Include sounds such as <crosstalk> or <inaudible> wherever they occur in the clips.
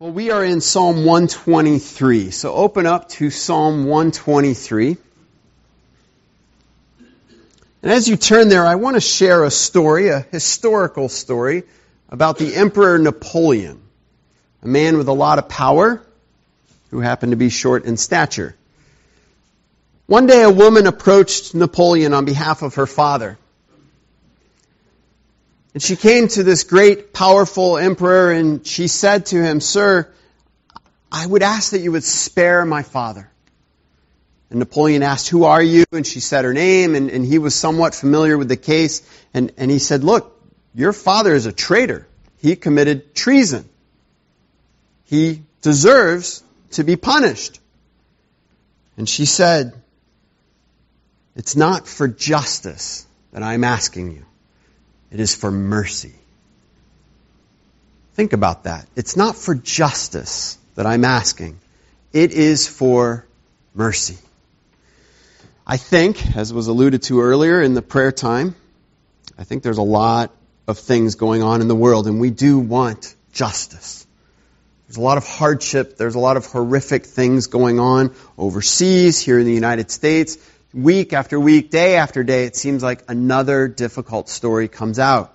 Well, we are in Psalm 123. So open up to Psalm 123. And as you turn there, I want to share a story, a historical story, about the Emperor Napoleon, a man with a lot of power who happened to be short in stature. One day, a woman approached Napoleon on behalf of her father. And she came to this great, powerful emperor and she said to him, Sir, I would ask that you would spare my father. And Napoleon asked, Who are you? And she said her name, and, and he was somewhat familiar with the case. And, and he said, Look, your father is a traitor. He committed treason. He deserves to be punished. And she said, It's not for justice that I'm asking you. It is for mercy. Think about that. It's not for justice that I'm asking. It is for mercy. I think, as was alluded to earlier in the prayer time, I think there's a lot of things going on in the world, and we do want justice. There's a lot of hardship. There's a lot of horrific things going on overseas, here in the United States week after week, day after day, it seems like another difficult story comes out.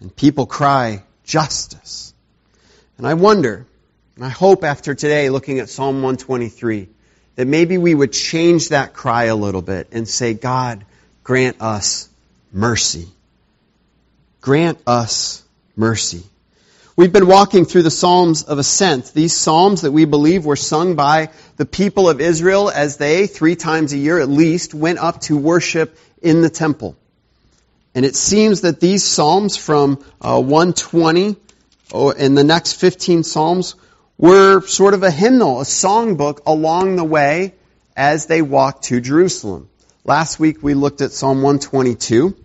And people cry, justice. And I wonder, and I hope after today, looking at Psalm 123, that maybe we would change that cry a little bit and say, God, grant us mercy. Grant us mercy. We've been walking through the Psalms of Ascent, these Psalms that we believe were sung by the people of Israel as they, three times a year at least, went up to worship in the temple. And it seems that these Psalms from uh, 120 oh, and the next 15 Psalms were sort of a hymnal, a songbook along the way as they walked to Jerusalem. Last week we looked at Psalm 122,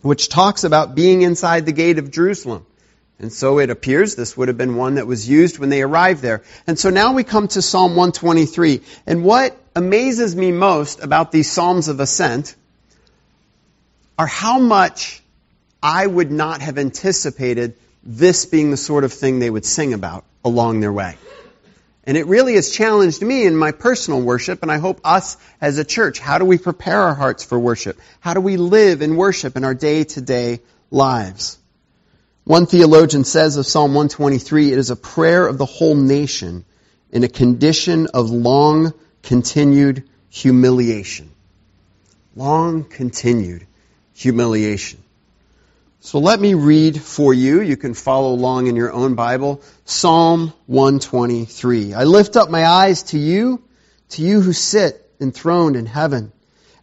which talks about being inside the gate of Jerusalem. And so it appears this would have been one that was used when they arrived there. And so now we come to Psalm 123. And what amazes me most about these Psalms of Ascent are how much I would not have anticipated this being the sort of thing they would sing about along their way. And it really has challenged me in my personal worship, and I hope us as a church. How do we prepare our hearts for worship? How do we live in worship in our day to day lives? One theologian says of Psalm 123, it is a prayer of the whole nation in a condition of long continued humiliation. Long continued humiliation. So let me read for you. You can follow along in your own Bible. Psalm 123. I lift up my eyes to you, to you who sit enthroned in heaven.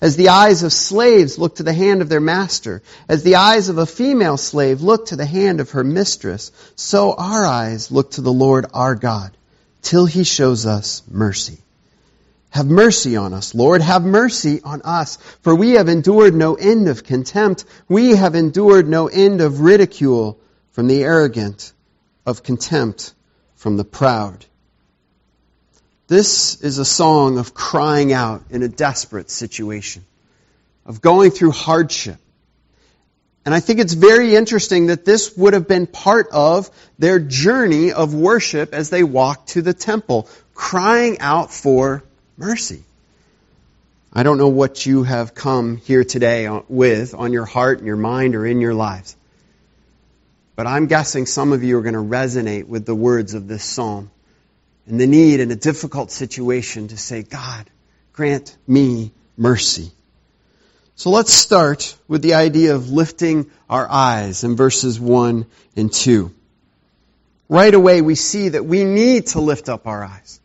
As the eyes of slaves look to the hand of their master, as the eyes of a female slave look to the hand of her mistress, so our eyes look to the Lord our God, till he shows us mercy. Have mercy on us, Lord. Have mercy on us. For we have endured no end of contempt. We have endured no end of ridicule from the arrogant, of contempt from the proud. This is a song of crying out in a desperate situation, of going through hardship. And I think it's very interesting that this would have been part of their journey of worship as they walked to the temple, crying out for mercy. I don't know what you have come here today with on your heart and your mind or in your lives. But I'm guessing some of you are going to resonate with the words of this psalm and the need in a difficult situation to say, God, grant me mercy. So let's start with the idea of lifting our eyes in verses 1 and 2. Right away, we see that we need to lift up our eyes.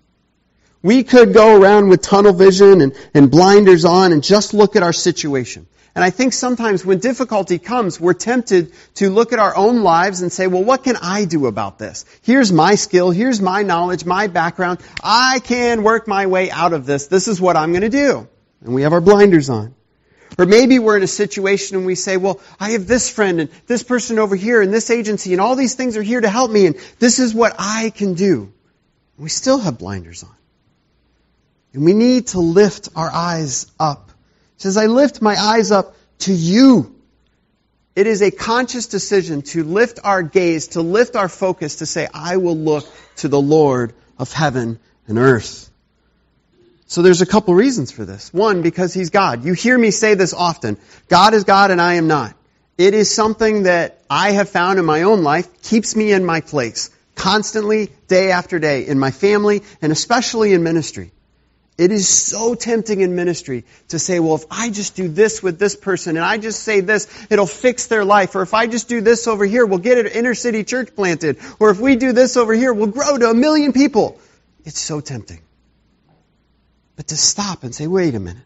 We could go around with tunnel vision and, and blinders on and just look at our situation. And I think sometimes when difficulty comes, we're tempted to look at our own lives and say, well, what can I do about this? Here's my skill. Here's my knowledge, my background. I can work my way out of this. This is what I'm going to do. And we have our blinders on. Or maybe we're in a situation and we say, well, I have this friend and this person over here and this agency and all these things are here to help me and this is what I can do. We still have blinders on. And we need to lift our eyes up says, I lift my eyes up to you. It is a conscious decision to lift our gaze, to lift our focus, to say, I will look to the Lord of heaven and earth. So there's a couple reasons for this. One, because He's God. You hear me say this often. God is God and I am not. It is something that I have found in my own life keeps me in my place constantly, day after day, in my family, and especially in ministry. It is so tempting in ministry to say, well, if I just do this with this person and I just say this, it'll fix their life. Or if I just do this over here, we'll get an inner city church planted. Or if we do this over here, we'll grow to a million people. It's so tempting. But to stop and say, wait a minute.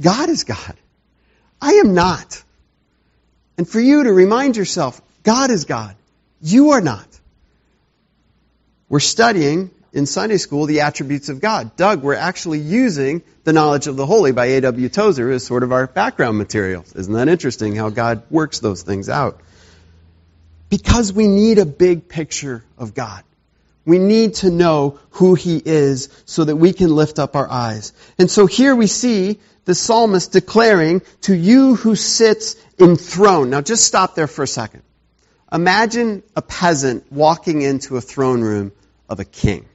God is God. I am not. And for you to remind yourself, God is God. You are not. We're studying in Sunday school the attributes of God. Doug, we're actually using the knowledge of the holy by A.W. Tozer as sort of our background material. Isn't that interesting how God works those things out? Because we need a big picture of God. We need to know who He is so that we can lift up our eyes. And so here we see the psalmist declaring, to you who sits enthroned. Now just stop there for a second. Imagine a peasant walking into a throne room of a king.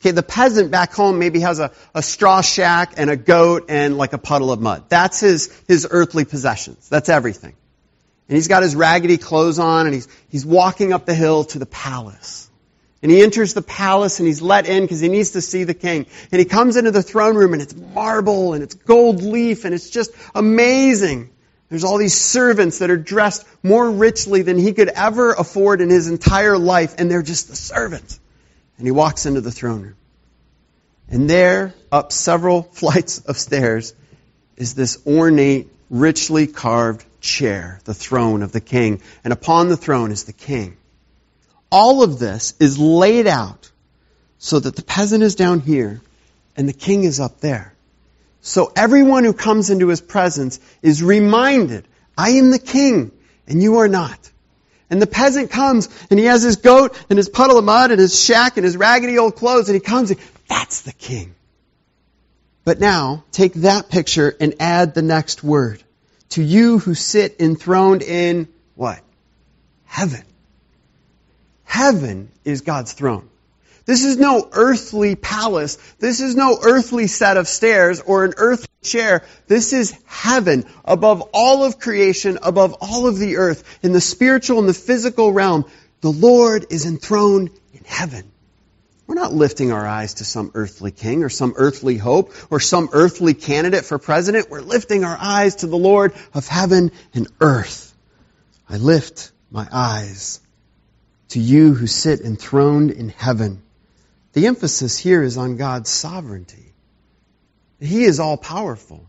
Okay, the peasant back home maybe has a, a straw shack and a goat and like a puddle of mud. That's his, his earthly possessions. That's everything. And he's got his raggedy clothes on and he's, he's walking up the hill to the palace. And he enters the palace and he's let in because he needs to see the king. And he comes into the throne room and it's marble and it's gold leaf and it's just amazing. There's all these servants that are dressed more richly than he could ever afford in his entire life and they're just the servants. And he walks into the throne room. And there, up several <laughs> flights of stairs, is this ornate, richly carved chair, the throne of the king. And upon the throne is the king. All of this is laid out so that the peasant is down here and the king is up there. So everyone who comes into his presence is reminded, I am the king and you are not. And the peasant comes and he has his goat and his puddle of mud and his shack and his raggedy old clothes and he comes and that's the king. But now, take that picture and add the next word. To you who sit enthroned in what? Heaven. Heaven is God's throne. This is no earthly palace. This is no earthly set of stairs or an earthly chair. This is heaven above all of creation, above all of the earth, in the spiritual and the physical realm. The Lord is enthroned in heaven. We're not lifting our eyes to some earthly king or some earthly hope or some earthly candidate for president. We're lifting our eyes to the Lord of heaven and earth. I lift my eyes to you who sit enthroned in heaven. The emphasis here is on God's sovereignty. He is all powerful.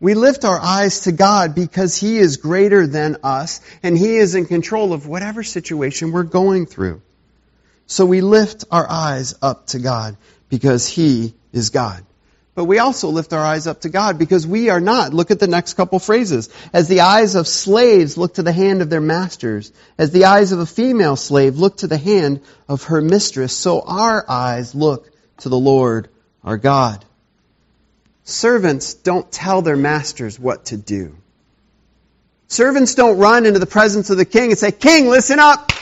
We lift our eyes to God because He is greater than us and He is in control of whatever situation we're going through. So we lift our eyes up to God because He is God. But we also lift our eyes up to God because we are not. Look at the next couple phrases. As the eyes of slaves look to the hand of their masters, as the eyes of a female slave look to the hand of her mistress, so our eyes look to the Lord our God. Servants don't tell their masters what to do. Servants don't run into the presence of the king and say, King, listen up.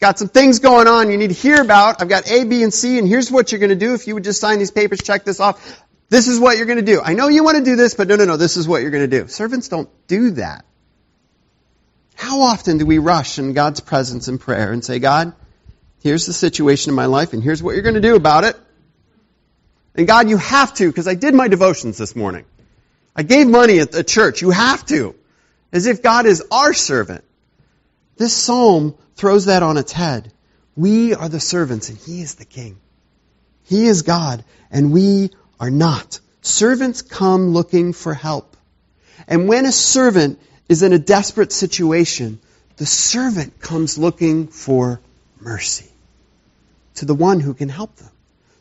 Got some things going on you need to hear about. I've got A, B, and C, and here's what you're going to do. If you would just sign these papers, check this off. This is what you're going to do. I know you want to do this, but no, no, no, this is what you're going to do. Servants don't do that. How often do we rush in God's presence in prayer and say, God, here's the situation in my life and here's what you're going to do about it. And God, you have to, because I did my devotions this morning. I gave money at the church. You have to. As if God is our servant. This psalm throws that on its head. We are the servants and He is the King. He is God and we are not. Servants come looking for help. And when a servant is in a desperate situation, the servant comes looking for mercy to the one who can help them,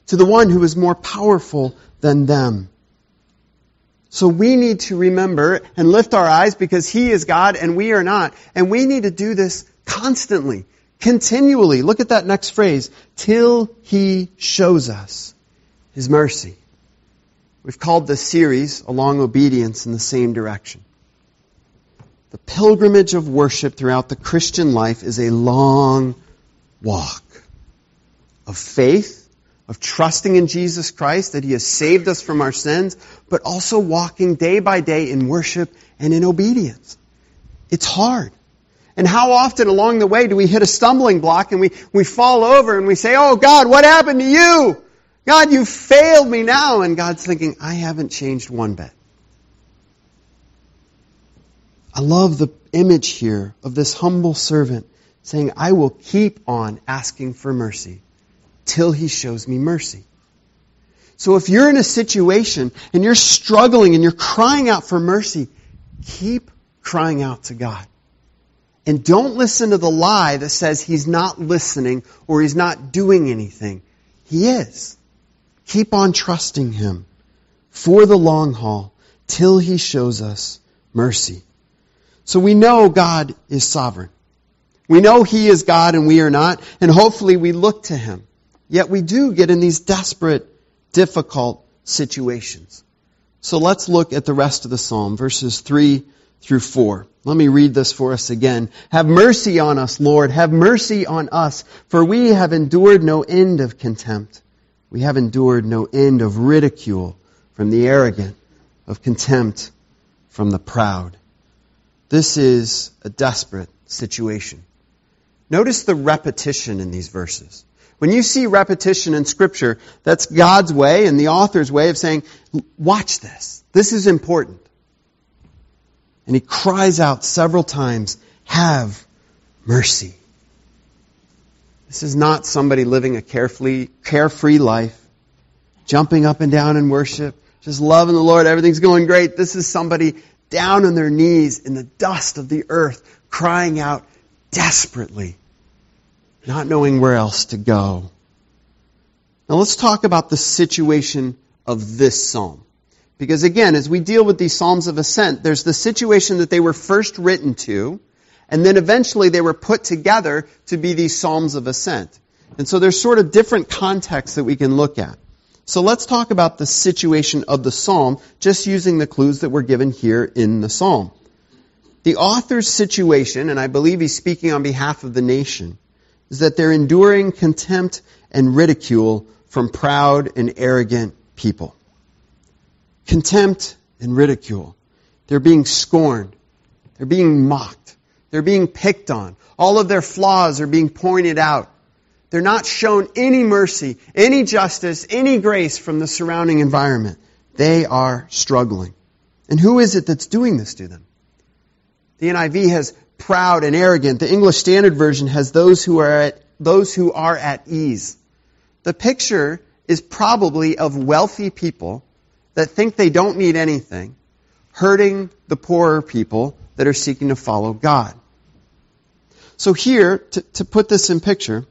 to the one who is more powerful than them. So we need to remember and lift our eyes because He is God and we are not. And we need to do this constantly, continually. Look at that next phrase. Till He shows us His mercy. We've called this series A Long Obedience in the Same Direction. The pilgrimage of worship throughout the Christian life is a long walk of faith, of trusting in Jesus Christ that He has saved us from our sins, but also walking day by day in worship and in obedience. It's hard. And how often along the way do we hit a stumbling block and we, we fall over and we say, Oh God, what happened to you? God, you failed me now. And God's thinking, I haven't changed one bit. I love the image here of this humble servant saying, I will keep on asking for mercy till he shows me mercy. So if you're in a situation and you're struggling and you're crying out for mercy, keep crying out to God. And don't listen to the lie that says he's not listening or he's not doing anything. He is. Keep on trusting him for the long haul till he shows us mercy. So we know God is sovereign. We know he is God and we are not, and hopefully we look to him. Yet we do get in these desperate, difficult situations. So let's look at the rest of the psalm, verses 3 through 4. Let me read this for us again. Have mercy on us, Lord. Have mercy on us, for we have endured no end of contempt. We have endured no end of ridicule from the arrogant, of contempt from the proud. This is a desperate situation. Notice the repetition in these verses. When you see repetition in Scripture, that's God's way and the author's way of saying, watch this. This is important. And he cries out several times, have mercy. This is not somebody living a carefree, carefree life, jumping up and down in worship, just loving the Lord, everything's going great. This is somebody down on their knees in the dust of the earth, crying out desperately, not knowing where else to go. Now let's talk about the situation of this psalm. Because again, as we deal with these Psalms of Ascent, there's the situation that they were first written to, and then eventually they were put together to be these Psalms of Ascent. And so there's sort of different contexts that we can look at. So let's talk about the situation of the Psalm, just using the clues that were given here in the Psalm. The author's situation, and I believe he's speaking on behalf of the nation, is that they're enduring contempt and ridicule from proud and arrogant people contempt and ridicule. They're being scorned. They're being mocked. They're being picked on. All of their flaws are being pointed out. They're not shown any mercy, any justice, any grace from the surrounding environment. They are struggling. And who is it that's doing this to them? The NIV has proud and arrogant. The English Standard Version has those who are at, those who are at ease. The picture is probably of wealthy people that think they don't need anything, hurting the poorer people that are seeking to follow God. So here, to, to put this in picture,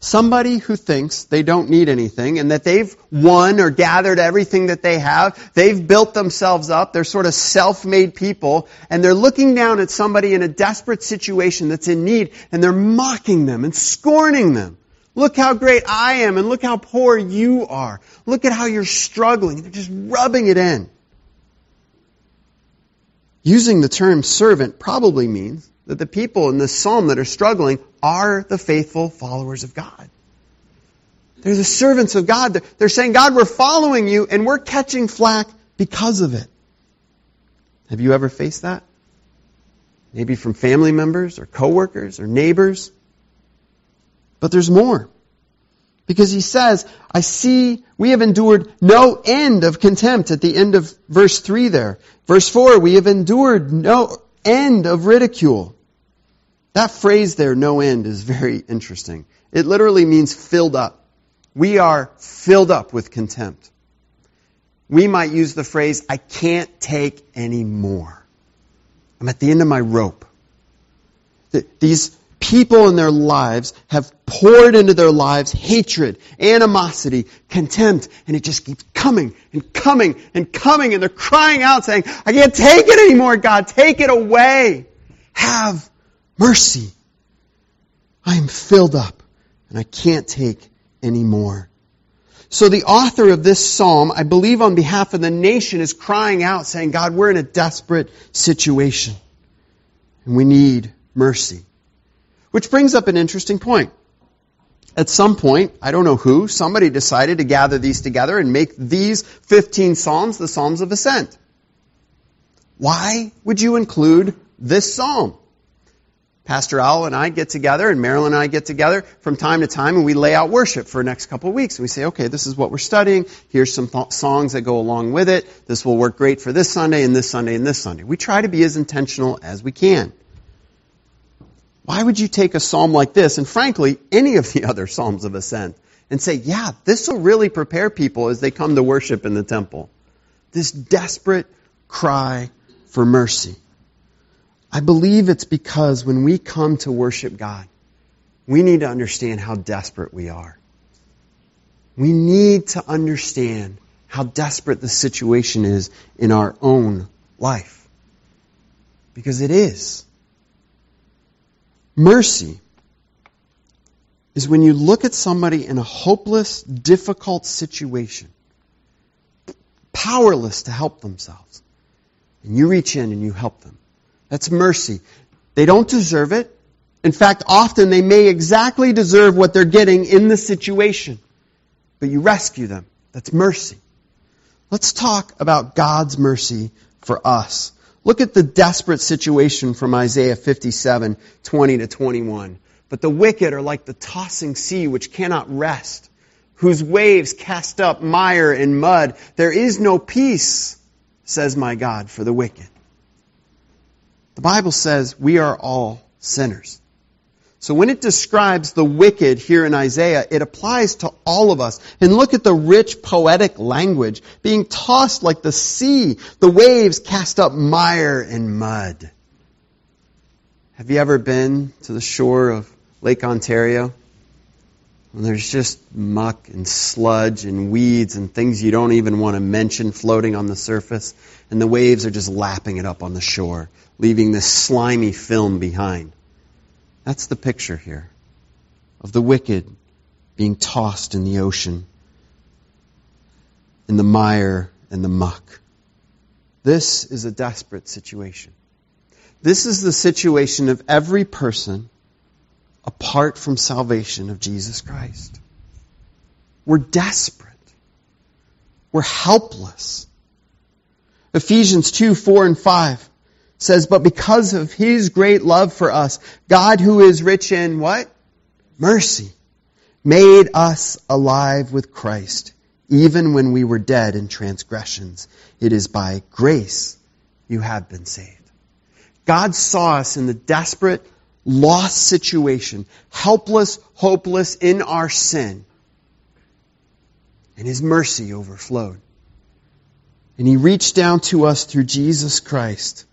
somebody who thinks they don't need anything and that they've won or gathered everything that they have, they've built themselves up, they're sort of self-made people, and they're looking down at somebody in a desperate situation that's in need, and they're mocking them and scorning them. Look how great I am and look how poor you are. Look at how you're struggling. They're just rubbing it in. Using the term servant probably means that the people in this psalm that are struggling are the faithful followers of God. They're the servants of God. They're saying, God, we're following you and we're catching flack because of it. Have you ever faced that? Maybe from family members or coworkers or neighbors? But there's more. Because he says, I see we have endured no end of contempt at the end of verse 3 there. Verse 4, we have endured no end of ridicule. That phrase there, no end, is very interesting. It literally means filled up. We are filled up with contempt. We might use the phrase, I can't take any more. I'm at the end of my rope. These people in their lives have poured into their lives hatred, animosity, contempt, and it just keeps coming and coming and coming, and they're crying out saying, I can't take it anymore, God, take it away. Have mercy. I am filled up, and I can't take any more. So the author of this psalm, I believe on behalf of the nation, is crying out saying, God, we're in a desperate situation. And we need mercy. Which brings up an interesting point. At some point, I don't know who, somebody decided to gather these together and make these 15 Psalms the Psalms of Ascent. Why would you include this Psalm? Pastor Al and I get together, and Marilyn and I get together from time to time, and we lay out worship for the next couple of weeks. And we say, okay, this is what we're studying. Here's some th- songs that go along with it. This will work great for this Sunday, and this Sunday, and this Sunday. We try to be as intentional as we can. Why would you take a psalm like this, and frankly, any of the other psalms of ascent, and say, yeah, this will really prepare people as they come to worship in the temple? This desperate cry for mercy. I believe it's because when we come to worship God, we need to understand how desperate we are. We need to understand how desperate the situation is in our own life. Because it is. Mercy is when you look at somebody in a hopeless, difficult situation, powerless to help themselves, and you reach in and you help them. That's mercy. They don't deserve it. In fact, often they may exactly deserve what they're getting in the situation. But you rescue them. That's mercy. Let's talk about God's mercy for us. Look at the desperate situation from Isaiah 57, 20 to 21. But the wicked are like the tossing sea which cannot rest, whose waves cast up mire and mud. There is no peace, says my God, for the wicked. The Bible says we are all sinners. So when it describes the wicked here in Isaiah, it applies to all of us. And look at the rich poetic language, being tossed like the sea. The waves cast up mire and mud. Have you ever been to the shore of Lake Ontario? And there's just muck and sludge and weeds and things you don't even want to mention floating on the surface. And the waves are just lapping it up on the shore leaving this slimy film behind. That's the picture here of the wicked being tossed in the ocean, in the mire and the muck. This is a desperate situation. This is the situation of every person apart from salvation of Jesus Christ. We're desperate. We're helpless. Ephesians 2, 4, and 5 says, but because of his great love for us, God who is rich in what? Mercy, made us alive with Christ, even when we were dead in transgressions. It is by grace you have been saved. God saw us in the desperate, lost situation, helpless, hopeless in our sin, and his mercy overflowed. And he reached down to us through Jesus Christ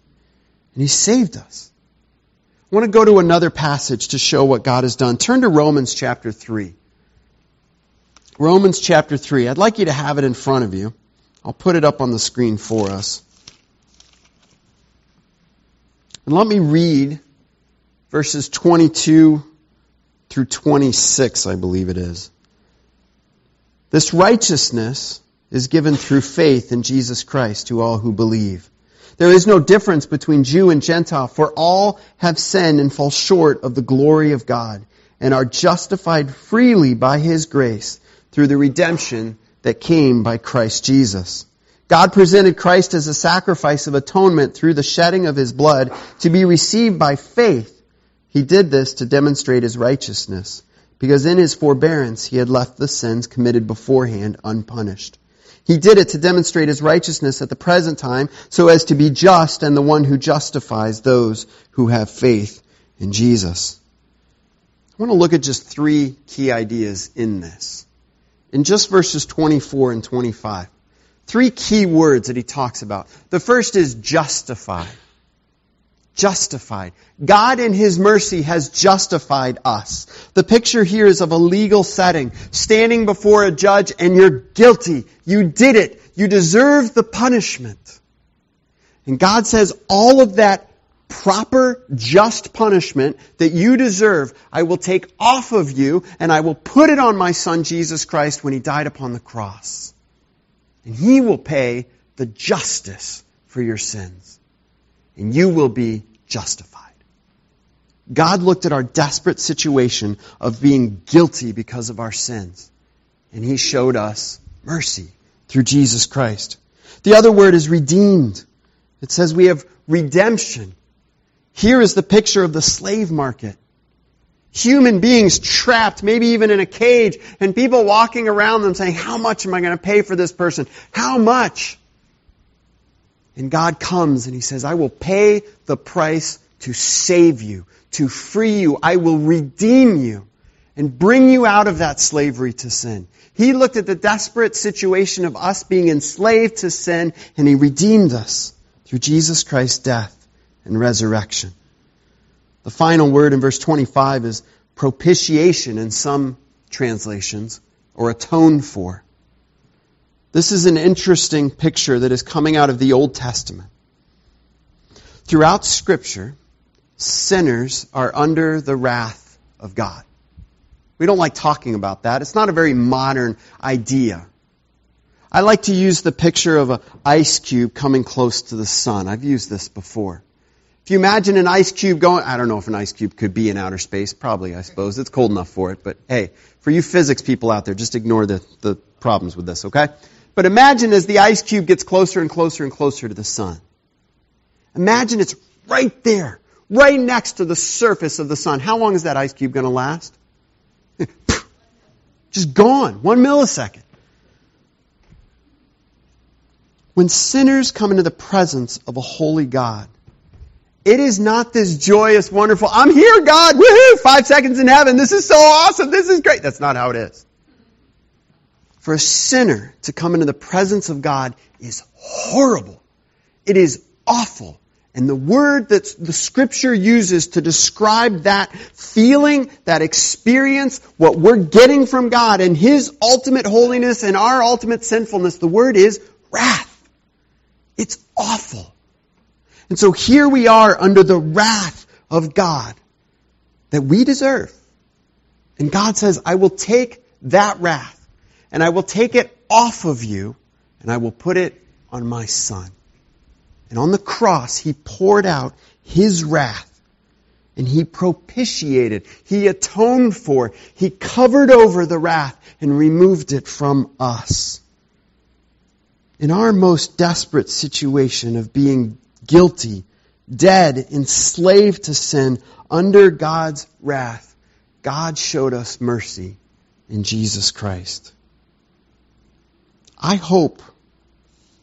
and He saved us. I want to go to another passage to show what God has done. Turn to Romans chapter 3. Romans chapter 3. I'd like you to have it in front of you. I'll put it up on the screen for us. And let me read verses 22 through 26, I believe it is. This righteousness is given through faith in Jesus Christ to all who believe. There is no difference between Jew and Gentile, for all have sinned and fall short of the glory of God, and are justified freely by His grace through the redemption that came by Christ Jesus. God presented Christ as a sacrifice of atonement through the shedding of His blood to be received by faith. He did this to demonstrate His righteousness, because in His forbearance He had left the sins committed beforehand unpunished. He did it to demonstrate his righteousness at the present time so as to be just and the one who justifies those who have faith in Jesus. I want to look at just three key ideas in this. In just verses 24 and 25. Three key words that he talks about. The first is justified. Justified. God in His mercy has justified us. The picture here is of a legal setting. Standing before a judge and you're guilty. You did it. You deserve the punishment. And God says all of that proper, just punishment that you deserve, I will take off of you and I will put it on my son Jesus Christ when he died upon the cross. And he will pay the justice for your sins and you will be justified. God looked at our desperate situation of being guilty because of our sins, and He showed us mercy through Jesus Christ. The other word is redeemed. It says we have redemption. Here is the picture of the slave market. Human beings trapped, maybe even in a cage, and people walking around them saying, How much am I going to pay for this person? How much? And God comes and He says, I will pay the price to save you, to free you. I will redeem you and bring you out of that slavery to sin. He looked at the desperate situation of us being enslaved to sin and He redeemed us through Jesus Christ's death and resurrection. The final word in verse 25 is propitiation in some translations, or atone for. This is an interesting picture that is coming out of the Old Testament. Throughout Scripture, sinners are under the wrath of God. We don't like talking about that. It's not a very modern idea. I like to use the picture of an ice cube coming close to the sun. I've used this before. If you imagine an ice cube going, I don't know if an ice cube could be in outer space. Probably, I suppose. It's cold enough for it. But hey, for you physics people out there, just ignore the, the problems with this, okay? But imagine as the ice cube gets closer and closer and closer to the sun. Imagine it's right there, right next to the surface of the sun. How long is that ice cube going to last? <laughs> Just gone. One millisecond. When sinners come into the presence of a holy God, it is not this joyous, wonderful, I'm here, God, woohoo, five seconds in heaven, this is so awesome, this is great. That's not how it is for a sinner to come into the presence of God is horrible. It is awful. And the word that the scripture uses to describe that feeling, that experience, what we're getting from God and His ultimate holiness and our ultimate sinfulness, the word is wrath. It's awful. And so here we are under the wrath of God that we deserve. And God says, I will take that wrath and I will take it off of you, and I will put it on my son. And on the cross, he poured out his wrath, and he propitiated, he atoned for, he covered over the wrath and removed it from us. In our most desperate situation of being guilty, dead, enslaved to sin, under God's wrath, God showed us mercy in Jesus Christ. I hope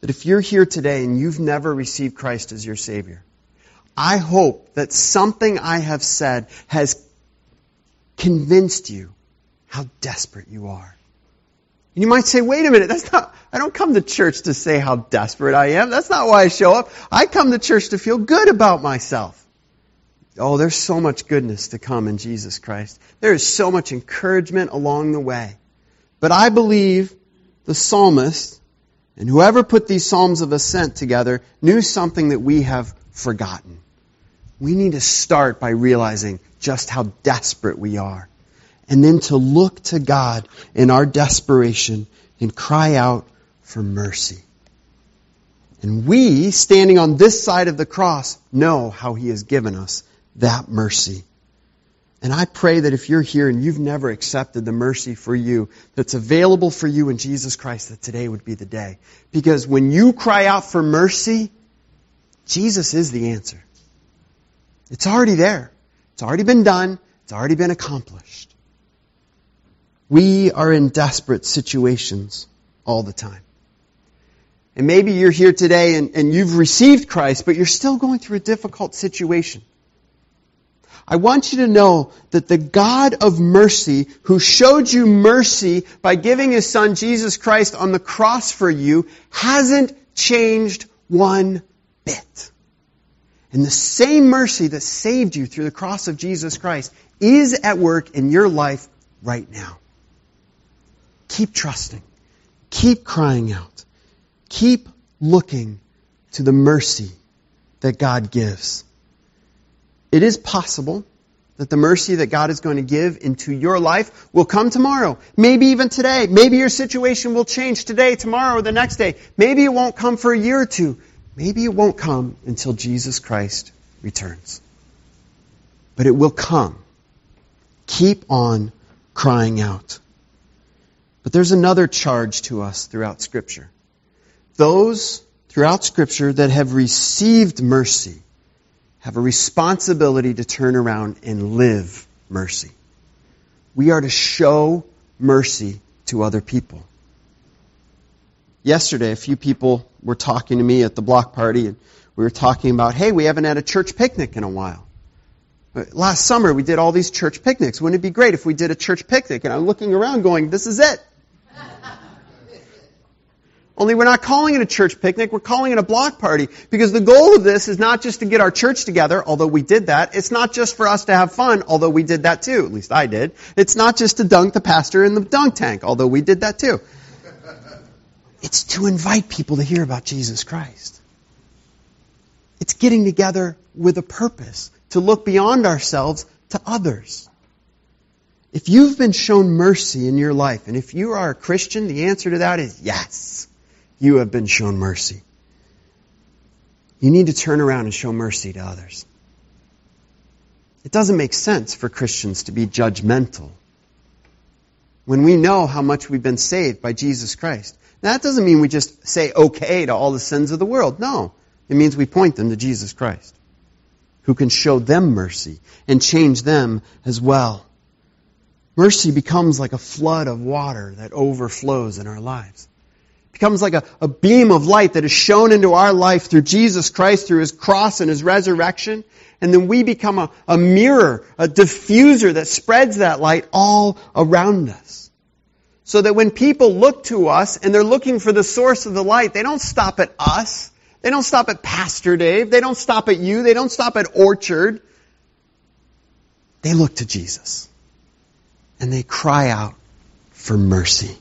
that if you're here today and you've never received Christ as your Savior, I hope that something I have said has convinced you how desperate you are. And you might say, wait a minute, that's not, I don't come to church to say how desperate I am. That's not why I show up. I come to church to feel good about myself. Oh, there's so much goodness to come in Jesus Christ. There is so much encouragement along the way. But I believe the psalmist and whoever put these psalms of ascent together knew something that we have forgotten. We need to start by realizing just how desperate we are. And then to look to God in our desperation and cry out for mercy. And we, standing on this side of the cross, know how He has given us that mercy. And I pray that if you're here and you've never accepted the mercy for you that's available for you in Jesus Christ, that today would be the day. Because when you cry out for mercy, Jesus is the answer. It's already there. It's already been done. It's already been accomplished. We are in desperate situations all the time. And maybe you're here today and, and you've received Christ, but you're still going through a difficult situation. I want you to know that the God of mercy, who showed you mercy by giving his son Jesus Christ on the cross for you, hasn't changed one bit. And the same mercy that saved you through the cross of Jesus Christ is at work in your life right now. Keep trusting. Keep crying out. Keep looking to the mercy that God gives. It is possible that the mercy that God is going to give into your life will come tomorrow. Maybe even today. Maybe your situation will change today, tomorrow, or the next day. Maybe it won't come for a year or two. Maybe it won't come until Jesus Christ returns. but it will come. Keep on crying out. But there's another charge to us throughout Scripture. Those throughout Scripture that have received mercy have a responsibility to turn around and live mercy. We are to show mercy to other people. Yesterday, a few people were talking to me at the block party, and we were talking about, hey, we haven't had a church picnic in a while. Last summer, we did all these church picnics. Wouldn't it be great if we did a church picnic? And I'm looking around going, this is it. Only we're not calling it a church picnic, we're calling it a block party. Because the goal of this is not just to get our church together, although we did that. It's not just for us to have fun, although we did that too. At least I did. It's not just to dunk the pastor in the dunk tank, although we did that too. <laughs> It's to invite people to hear about Jesus Christ. It's getting together with a purpose, to look beyond ourselves to others. If you've been shown mercy in your life, and if you are a Christian, the answer to that is yes you have been shown mercy. You need to turn around and show mercy to others. It doesn't make sense for Christians to be judgmental when we know how much we've been saved by Jesus Christ. Now, that doesn't mean we just say okay to all the sins of the world. No. It means we point them to Jesus Christ, who can show them mercy and change them as well. Mercy becomes like a flood of water that overflows in our lives becomes like a, a beam of light that is shown into our life through Jesus Christ, through His cross and His resurrection. And then we become a, a mirror, a diffuser that spreads that light all around us. So that when people look to us and they're looking for the source of the light, they don't stop at us. They don't stop at Pastor Dave. They don't stop at you. They don't stop at Orchard. They look to Jesus. And they cry out for mercy.